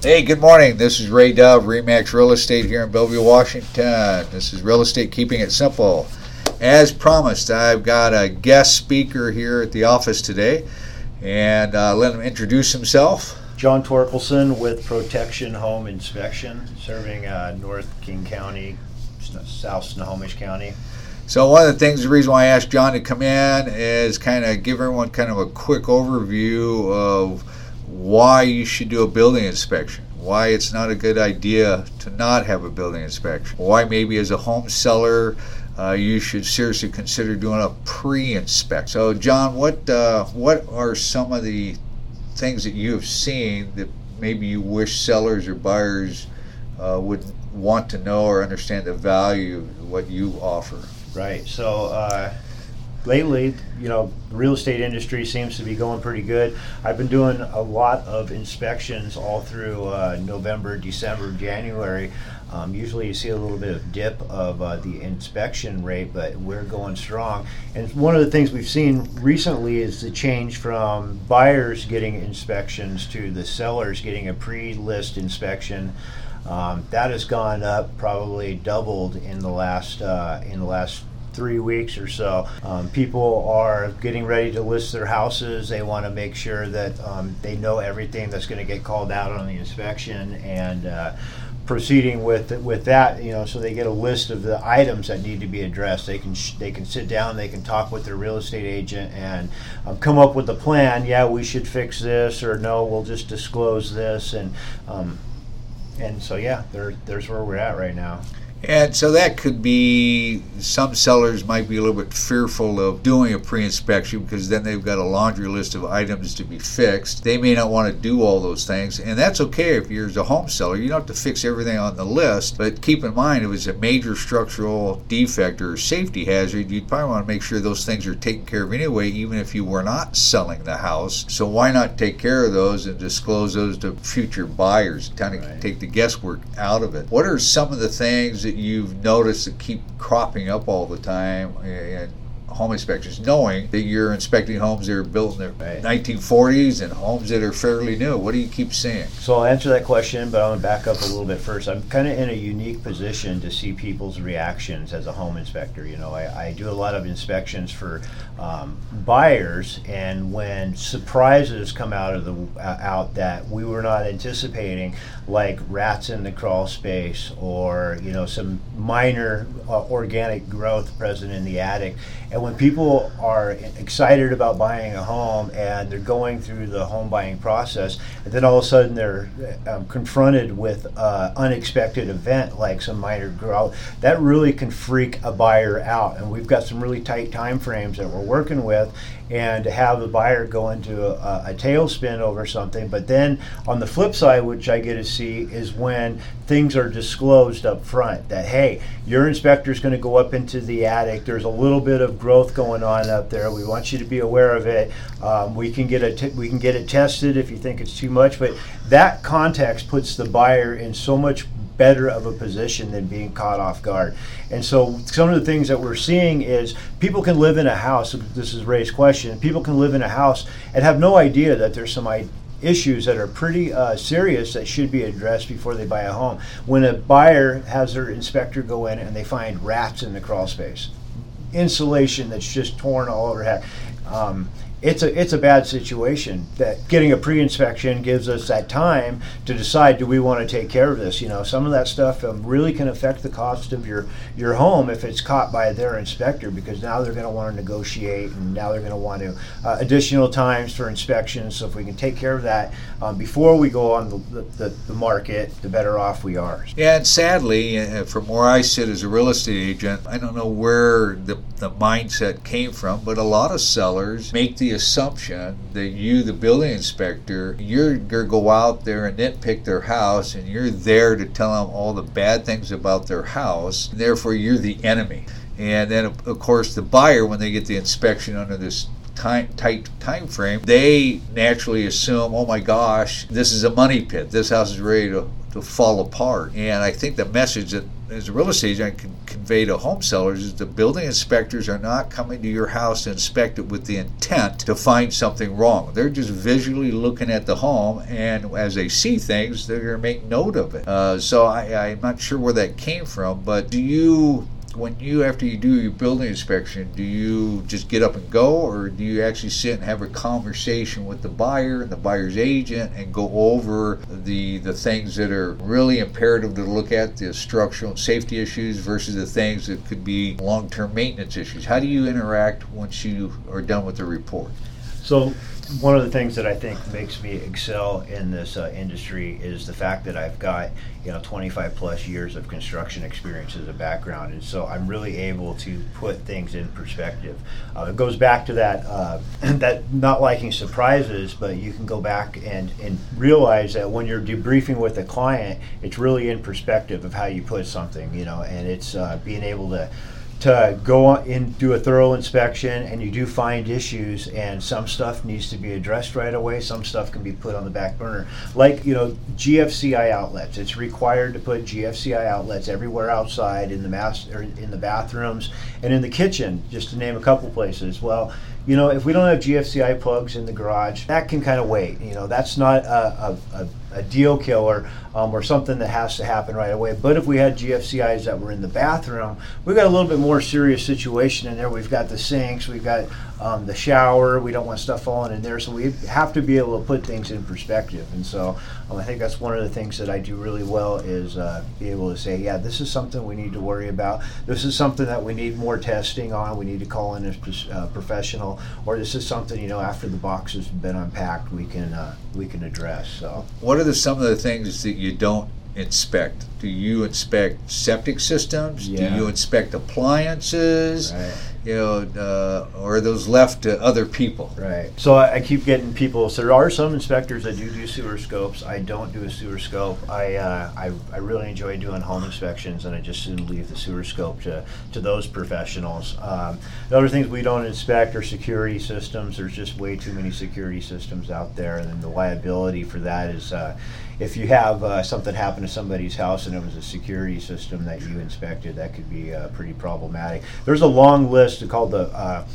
Hey, good morning. This is Ray Dove, Remax Real Estate here in Bellevue, Washington. This is Real Estate Keeping It Simple. As promised, I've got a guest speaker here at the office today, and uh, let him introduce himself. John Torkelson with Protection Home Inspection, serving uh, North King County, South Snohomish County. So, one of the things, the reason why I asked John to come in is kind of give everyone kind of a quick overview of why you should do a building inspection, why it's not a good idea to not have a building inspection, why maybe as a home seller uh, you should seriously consider doing a pre-inspect. So, John, what uh, what are some of the things that you have seen that maybe you wish sellers or buyers uh, would want to know or understand the value of what you offer? Right. So uh, lately, you know, the real estate industry seems to be going pretty good. I've been doing a lot of inspections all through uh, November, December, January. Um, usually, you see a little bit of dip of uh, the inspection rate, but we're going strong. And one of the things we've seen recently is the change from buyers getting inspections to the sellers getting a pre-list inspection. Um, that has gone up, probably doubled in the last uh, in the last three weeks or so. Um, people are getting ready to list their houses. They want to make sure that um, they know everything that's going to get called out on the inspection and. Uh, proceeding with with that you know so they get a list of the items that need to be addressed they can sh- they can sit down they can talk with their real estate agent and um, come up with a plan yeah we should fix this or no we'll just disclose this and um, and so yeah there there's where we're at right now And so that could be some sellers might be a little bit fearful of doing a pre inspection because then they've got a laundry list of items to be fixed. They may not want to do all those things, and that's okay if you're a home seller. You don't have to fix everything on the list, but keep in mind if it's a major structural defect or safety hazard, you'd probably want to make sure those things are taken care of anyway, even if you were not selling the house. So why not take care of those and disclose those to future buyers, kind of Right. take the guesswork out of it? What are some of the things that you've noticed that keep cropping up all the time in home inspections, knowing that you're inspecting homes that are built in the Right. 1940s and homes that are fairly new? What do you keep seeing? So I'll answer that question, but I'm going to back up a little bit first. I'm kind of in a unique position to see people's reactions as a home inspector. You know, I, I do a lot of inspections for um, buyers, and when surprises come out of the uh, out that we were not anticipating, like rats in the crawl space, or you know, some minor uh, organic growth present in the attic, and when people are excited about buying a home and they're going through the home buying process, and then all of a sudden they're um, confronted with an unexpected event like some minor growth, that really can freak a buyer out. And we've got some really tight time frames that we're working with, and to have the buyer go into a, a tailspin over something. But then on the flip side, which I get to see, is when things are disclosed up front that hey, your inspector is going to go up into the attic. There's a little bit of growth going on up there. We want you to be aware of it. Um, we can get it. we can get it tested if you think it's too much. But that context puts the buyer in so much better of a position than being caught off guard. And so some of the things that we're seeing is people can live in a house. This is Ray's question. People can live in a house and have no idea that there's some issues that are pretty uh, serious that should be addressed before they buy a home. When a buyer has their inspector go in and they find rats in the crawl space, insulation that's just torn all over. Um, it's a it's a bad situation. That getting a pre-inspection gives us that time to decide do we want to take care of this. You know, some of that stuff um, really can affect the cost of your your home if it's caught by their inspector because now they're going to want to negotiate and now they're going to want to uh, additional times for inspections. So if we can take care of that um, before we go on the, the, the market, the better off we are. Yeah, and sadly, uh, from where I sit as a real estate agent, I don't know where the, the mindset came from, but a lot of sellers make the assumption that you, the building inspector, you're going to go out there and nitpick their house and you're there to tell them all the bad things about their house. Therefore, you're the enemy. And then, of of course, the buyer, when they get the inspection under this time, tight time frame, they naturally assume, oh my gosh, this is a money pit. This house is ready to, to fall apart. And I think the message that as a real estate agent I can convey to home sellers is the building inspectors are not coming to your house to inspect it with the intent to find something wrong. They're just visually looking at the home, and as they see things, they're going to make note of it. Uh, so I, I'm not sure where that came from, but do you when you after you do your building inspection do you just get up and go or do you actually sit and have a conversation with the buyer and the buyer's agent and go over the the things that are really imperative to look at the structural and safety issues versus the things that could be long-term maintenance issues? How do you interact once you are done with the report? So one of the things that I think makes me excel in this uh, industry is the fact that I've got you know 25 plus years of construction experience as a background, and so I'm really able to put things in perspective. Uh, it goes back to that uh, that not liking surprises, but you can go back and and realize that when you're debriefing with a client, it's really in perspective of how you put something, you know, and it's uh, being able to to go in do a thorough inspection and you do find issues and some stuff needs to be addressed right away. Some stuff can be put on the back burner. Like you know gfci outlets. It's required to put gfci outlets everywhere outside in the mass or in the bathrooms and in the kitchen just to name a couple places. Well you know if we don't have gfci plugs in the garage that can kind of wait. You know that's not a, a, a a deal killer um, or something that has to happen right away. But if we had GFCIs that were in the bathroom, we've got a little bit more serious situation in there. We've got the sinks, we've got um, the shower. We don't want stuff falling in there, so we have to be able to put things in perspective. And so um, I think that's one of the things that I do really well is uh, be able to say, yeah, this is something we need to worry about. This is something that we need more testing on. We need to call in a uh, professional, or this is something you know after the box has been unpacked, we can uh, we can address. So what are the, some of the things that you don't inspect? Do you inspect septic systems? Yeah. Do you inspect appliances? Right. You know, uh, or are those left to other people? Right. So I, I keep getting people. So there are some inspectors that do do sewer scopes. I don't do a sewer scope. I uh, I, I really enjoy doing home inspections, and I just soon leave the sewer scope to to those professionals. Um, the other things we don't inspect are security systems. There's just way too many security systems out there, and then the liability for that is. Uh, if you have uh, something happen to somebody's house and it was a security system that you inspected, that could be uh, pretty problematic. There's a long list called the uh,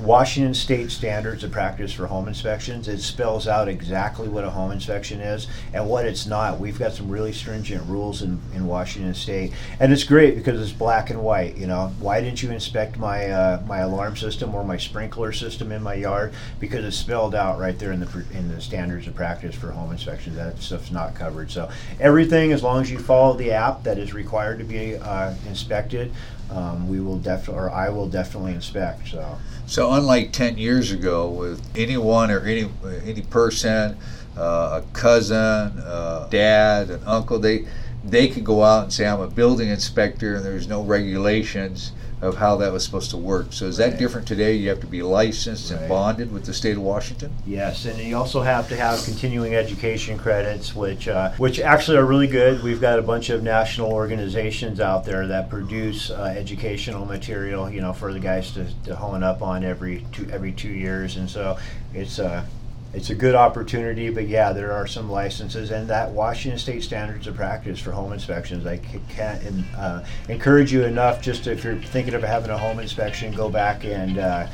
Washington State Standards of Practice for Home Inspections. It spells out exactly what a home inspection is and what it's not. We've got some really stringent rules in, in Washington State, and it's great because it's black and white. You know, why didn't you inspect my uh, my alarm system or my sprinkler system in my yard? Because it's spelled out right there in the in the Standards of Practice for Home Inspections. That stuff's not covered. So everything, as long as you follow the app that is required to be uh, inspected, um, we will definitely, or I will definitely inspect. So. So unlike ten years ago, with anyone or any any person, uh, a cousin, uh, dad, an uncle, they they could go out and say, "I'm a building inspector," and there's no regulations of how that was supposed to work. So is that different today? You have to be licensed and bonded with the state of Washington. Yes, and you also have to have continuing education credits, which uh, which actually are really good. We've got a bunch of national organizations out there that produce uh, educational material, you know, for the guys to, to hone up on every two every two years, and so it's a it's a good opportunity. But yeah, there are some licenses, and that Washington State Standards of Practice for home inspections. I can't uh, encourage you enough. Just if you're thinking of having a home inspection, go back and uh,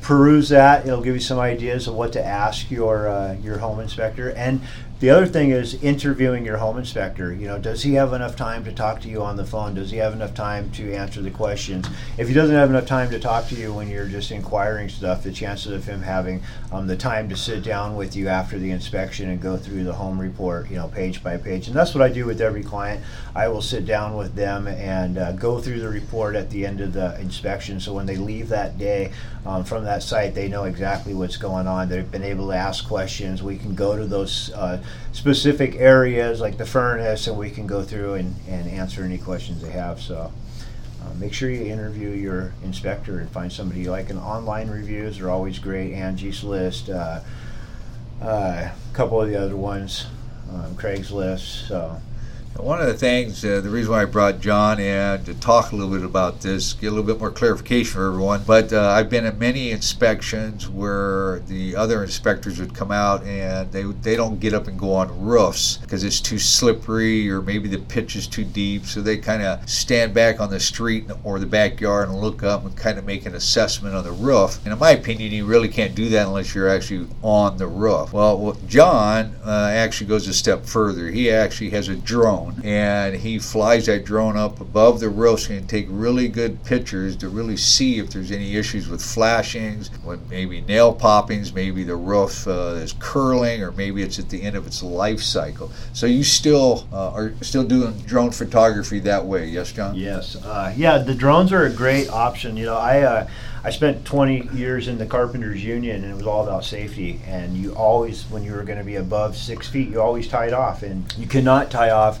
peruse that. It'll give you some ideas of what to ask your uh, your home inspector. And the other thing is interviewing your home inspector. You know, does he have enough time to talk to you on the phone? Does he have enough time to answer the questions? If he doesn't have enough time to talk to you when you're just inquiring stuff, the chances of him having um, the time to sit down with you after the inspection and go through the home report, you know, page by page, and that's what I do with every client. I will sit down with them and uh, go through the report at the end of the inspection. So when they leave that day um, from that site, they know exactly what's going on. They've been able to ask questions. We can go to those uh, specific areas like the furnace, and we can go through and, and answer any questions they have. So. Uh, make sure you interview your inspector and find somebody you like. And online reviews are always great. Angie's List, uh, uh, a couple of the other ones, um, Craigslist. So One of the things, uh, the reason why I brought John in to talk a little bit about this, get a little bit more clarification for everyone. But uh, I've been at many inspections where the other inspectors would come out and they they don't get up and go on roofs because it's too slippery or maybe the pitch is too deep. So they kind of stand back on the street or the backyard and look up and kind of make an assessment on the roof. And in my opinion, you really can't do that unless you're actually on the roof. Well, John uh, actually goes a step further. He actually has a drone drone and he flies that drone up above the roofs and take really good pictures to really see if there's any issues with flashings, when maybe nail poppings, maybe the roof uh, is curling, or maybe it's at the end of its life cycle. So you still uh, are still doing drone photography that way, yes, John? Yes. Uh, yeah, the drones are a great option. You know, I uh, I spent 20 years in the Carpenters Union, and it was all about safety. And you always, when you were going to be above six feet, you always tied off, and you cannot tie off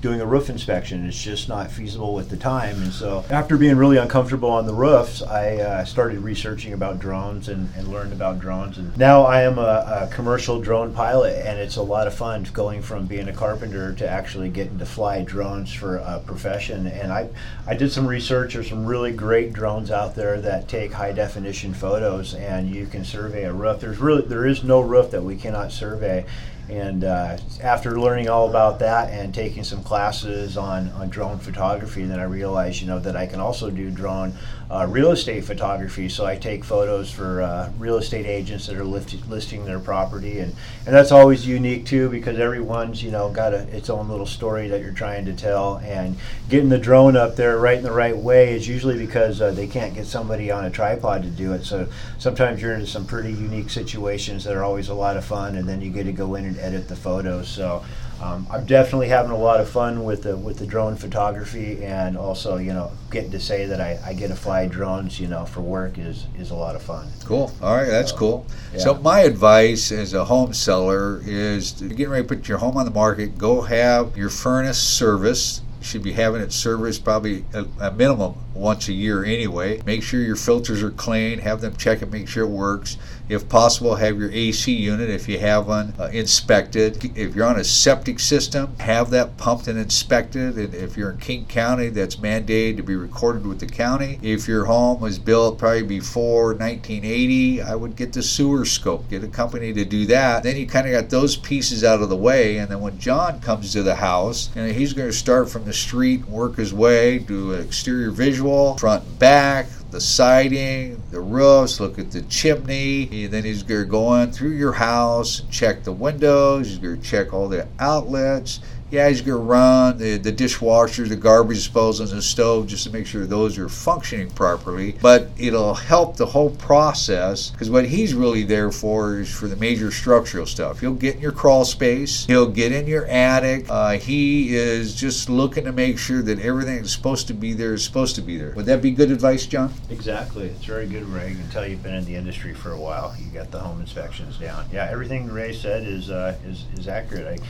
doing a roof inspection. It's just not feasible with the time. And so, after being really uncomfortable on the roofs, I uh, started researching about drones and, and, learned about drones. And now I am a, a, commercial drone pilot, and it's a lot of fun going from being a carpenter to actually getting to fly drones for a profession. And I, I did some research. There's some really great drones out there that take high definition photos, and you can survey a roof. There's really there is no roof that we cannot survey and uh, after learning all about that and taking some classes on, on drone photography, and then I realized, you know, that I can also do drone uh, real estate photography. So I take photos for uh, real estate agents that are lift- listing their property, and, and that's always unique too because everyone's, you know, got a, its own little story that you're trying to tell. And getting the drone up there right in the right way is usually because uh, they can't get somebody on a tripod to do it. So sometimes you're into some pretty unique situations that are always a lot of fun, and then you get to go in and edit the photos. So um, I'm definitely having a lot of fun with the with the drone photography, and also you know getting to say that I, I get to fly drones you know for work is is a lot of fun. Cool. All right, that's so, cool. Yeah. So my advice as a home seller is to get ready to put your home on the market. Go have your furnace serviced should be having it serviced probably a, a, minimum once a year anyway. Make sure your filters are clean, have them check it, make sure it works. If possible, have your AC unit, if you have one, uh, inspected. If you're on a septic system, have that pumped and inspected. And if you're in King County, that's mandated to be recorded with the county. If your home was built probably before 1980, I would get the sewer scope, get a company to do that. Then you kind of got those pieces out of the way. And then when John comes to the house, you know, he's going to start from the street, work his way, do exterior visual, front back, the siding, the roofs, look at the chimney. And then he's going to go on through your house, check the windows, he's going to check all the outlets, yeah, he's going to run the, the dishwasher, the garbage disposal, and the stove just to make sure those are functioning properly. But it'll help the whole process because what he's really there for is for the major structural stuff. He'll get in your crawl space, he'll get in your attic. Uh, he is just looking to make sure that everything that's supposed to be there is supposed to be there. Would that be good advice, John? Exactly. It's very good, Ray. You can tell you've been in the industry for a while. You got the home inspections down. Yeah, everything Ray said is uh, is, is accurate. I,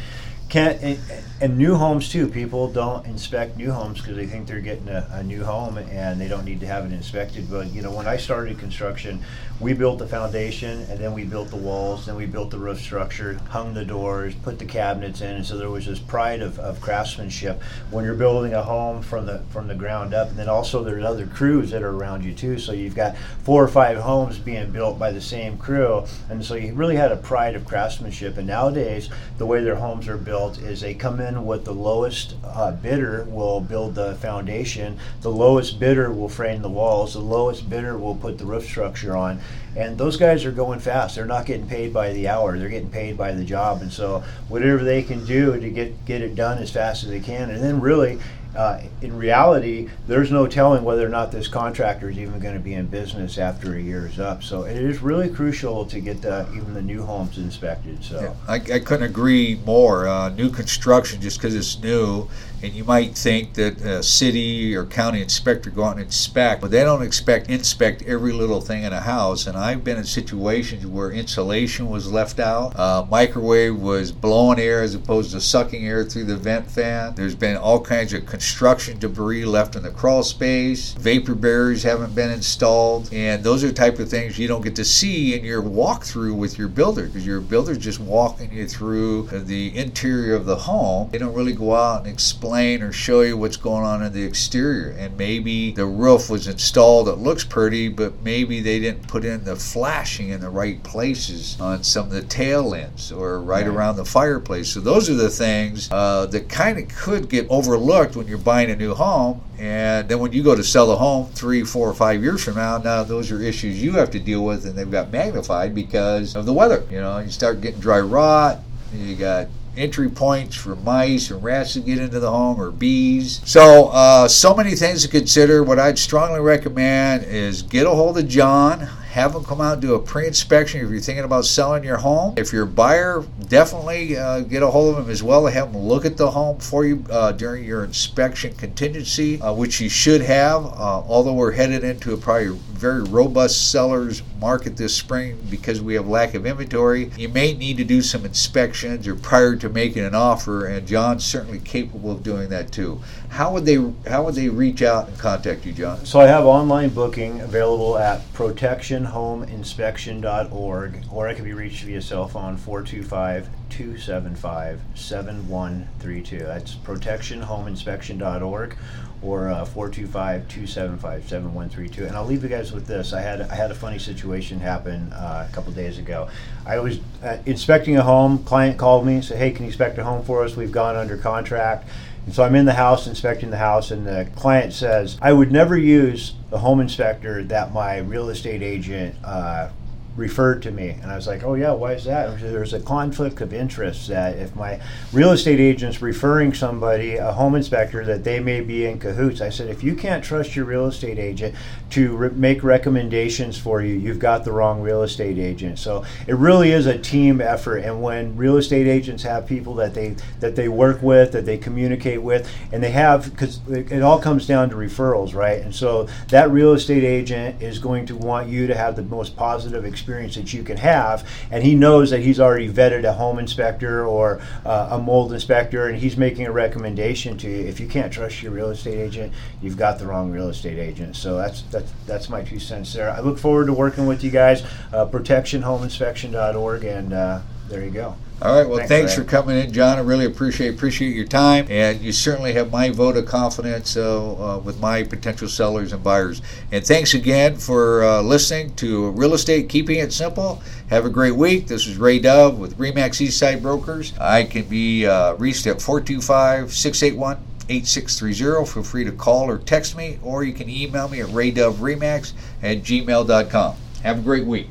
can't and, and, new homes too people don't inspect new homes because they think they're getting a, a, new home and they don't need to have it inspected but you know when i started construction we built the foundation and then we built the walls then we built the roof structure hung the doors put the cabinets in and so there was this pride of, of craftsmanship. When you're building a home from the from the ground up and then also there's other crews that are around you too so you've got four or five homes being built by the same crew and so you really had a pride of craftsmanship and nowadays the way their homes are built built is they come in with the lowest uh, bidder will build the foundation, the lowest bidder will frame the walls, the lowest bidder will put the roof structure on, and those guys are going fast. They're not getting paid by the hour; they're getting paid by the job, and so whatever they can do to get get it done as fast as they can, and then really uh, in reality, there's no telling whether or not this contractor is even going to be in business after a year is up. So it is really crucial to get the, even the new homes inspected. So yeah, I, I, couldn't agree more. Uh, new construction, just because it's new, and you might think that a city or county inspector go out and inspect, but they don't expect inspect every little thing in a house. And I've been in situations where insulation was left out, uh, microwave was blowing air as opposed to sucking air through the vent fan. There's been all kinds of construction debris left in the crawl space, vapor barriers haven't been installed, and those are type of things you don't get to see in your walkthrough with your builder because your builder's just walking you through the interior of the home. They don't really go out and explain or show you what's going on in the exterior. And maybe the roof was installed, it looks pretty, but maybe they didn't put in the flashing in the right places on some of the tail ends or right, right. around the fireplace. So those are the things uh, that kind of could get overlooked when you're buying a new home. And then when you go to sell a home three, four, or five years from now, now those are issues you have to deal with, and they've got magnified because of the weather. You know, you start getting dry rot. You got entry points for mice and rats to get into the home or bees. So, uh, so many things to consider. What I'd strongly recommend is get a hold of John have them come out and do a pre-inspection if you're thinking about selling your home. If you're a buyer, definitely uh, get a hold of him as well have them look at the home for you uh, during your inspection contingency, uh, which you should have. Uh, although we're headed into a probably very robust sellers market this spring because we have lack of inventory, you may need to do some inspections or prior to making an offer, and John's certainly capable of doing that too. How would they how would they reach out and contact you, John? So I have online booking available at protectionhomeinspection.org, or I can be reached via cell phone 425 275 7132. That's protectionhomeinspection.org or uh, 425-275-7132 and i'll leave you guys with this. I had i had a funny situation happen uh, a couple days ago. I was uh, inspecting a home. Client called me and said hey can you inspect a home for us? We've gone under contract. And so i'm in the house inspecting the house and the client says i would never use the home inspector that my real estate agent uh, referred to me. And I was like, oh, yeah, why is that? There's a conflict of interest that if my real estate agent's referring somebody, a home inspector, that they may be in cahoots. I said, if you can't trust your real estate agent to re- make recommendations for you, you've got the wrong real estate agent. So it really is a team effort. And when real estate agents have people that they that they work with, that they communicate with, and they have, because it, it all comes down to referrals, right? And so that real estate agent is going to want you to have the most positive experience experience that you can have. And he knows that he's already vetted a home inspector or uh, a mold inspector, and he's making a recommendation to you. If you can't trust your real estate agent, you've got the wrong real estate agent. So that's that's that's my two cents there. I look forward to working with you guys. Uh, protectionhomeinspection.org, and uh, there you go. All right. Well, thanks, thanks for coming in, John. I really appreciate appreciate your time, and you certainly have my vote of confidence uh, uh, with my potential sellers and buyers. And thanks again for uh, listening to Real Estate Keeping It Simple. Have a great week. This is Ray Dove with Remax Eastside Brokers. I can be uh, reached at 425 681 8630. Feel free to call or text me, or you can email me at raydoveremax at gmail.com. Have a great week.